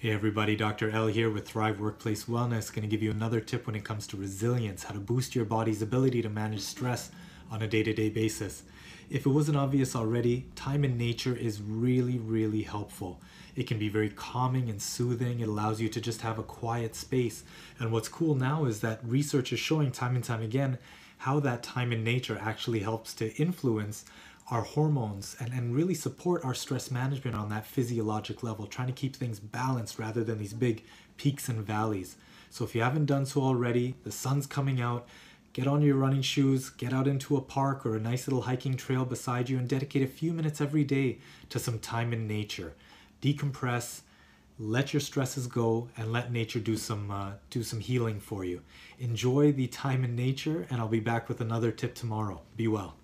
Hey everybody, Dr. L here with Thrive Workplace Wellness. Going to give you another tip when it comes to resilience, how to boost your body's ability to manage stress on a day to day basis. If it wasn't obvious already, time in nature is really, really helpful. It can be very calming and soothing. It allows you to just have a quiet space. And what's cool now is that research is showing time and time again how that time in nature actually helps to influence our hormones and, and really support our stress management on that physiologic level, trying to keep things balanced rather than these big peaks and valleys. So if you haven't done so already, the sun's coming out. Get on your running shoes, get out into a park or a nice little hiking trail beside you, and dedicate a few minutes every day to some time in nature. Decompress, let your stresses go, and let nature do some uh, do some healing for you. Enjoy the time in nature, and I'll be back with another tip tomorrow. Be well.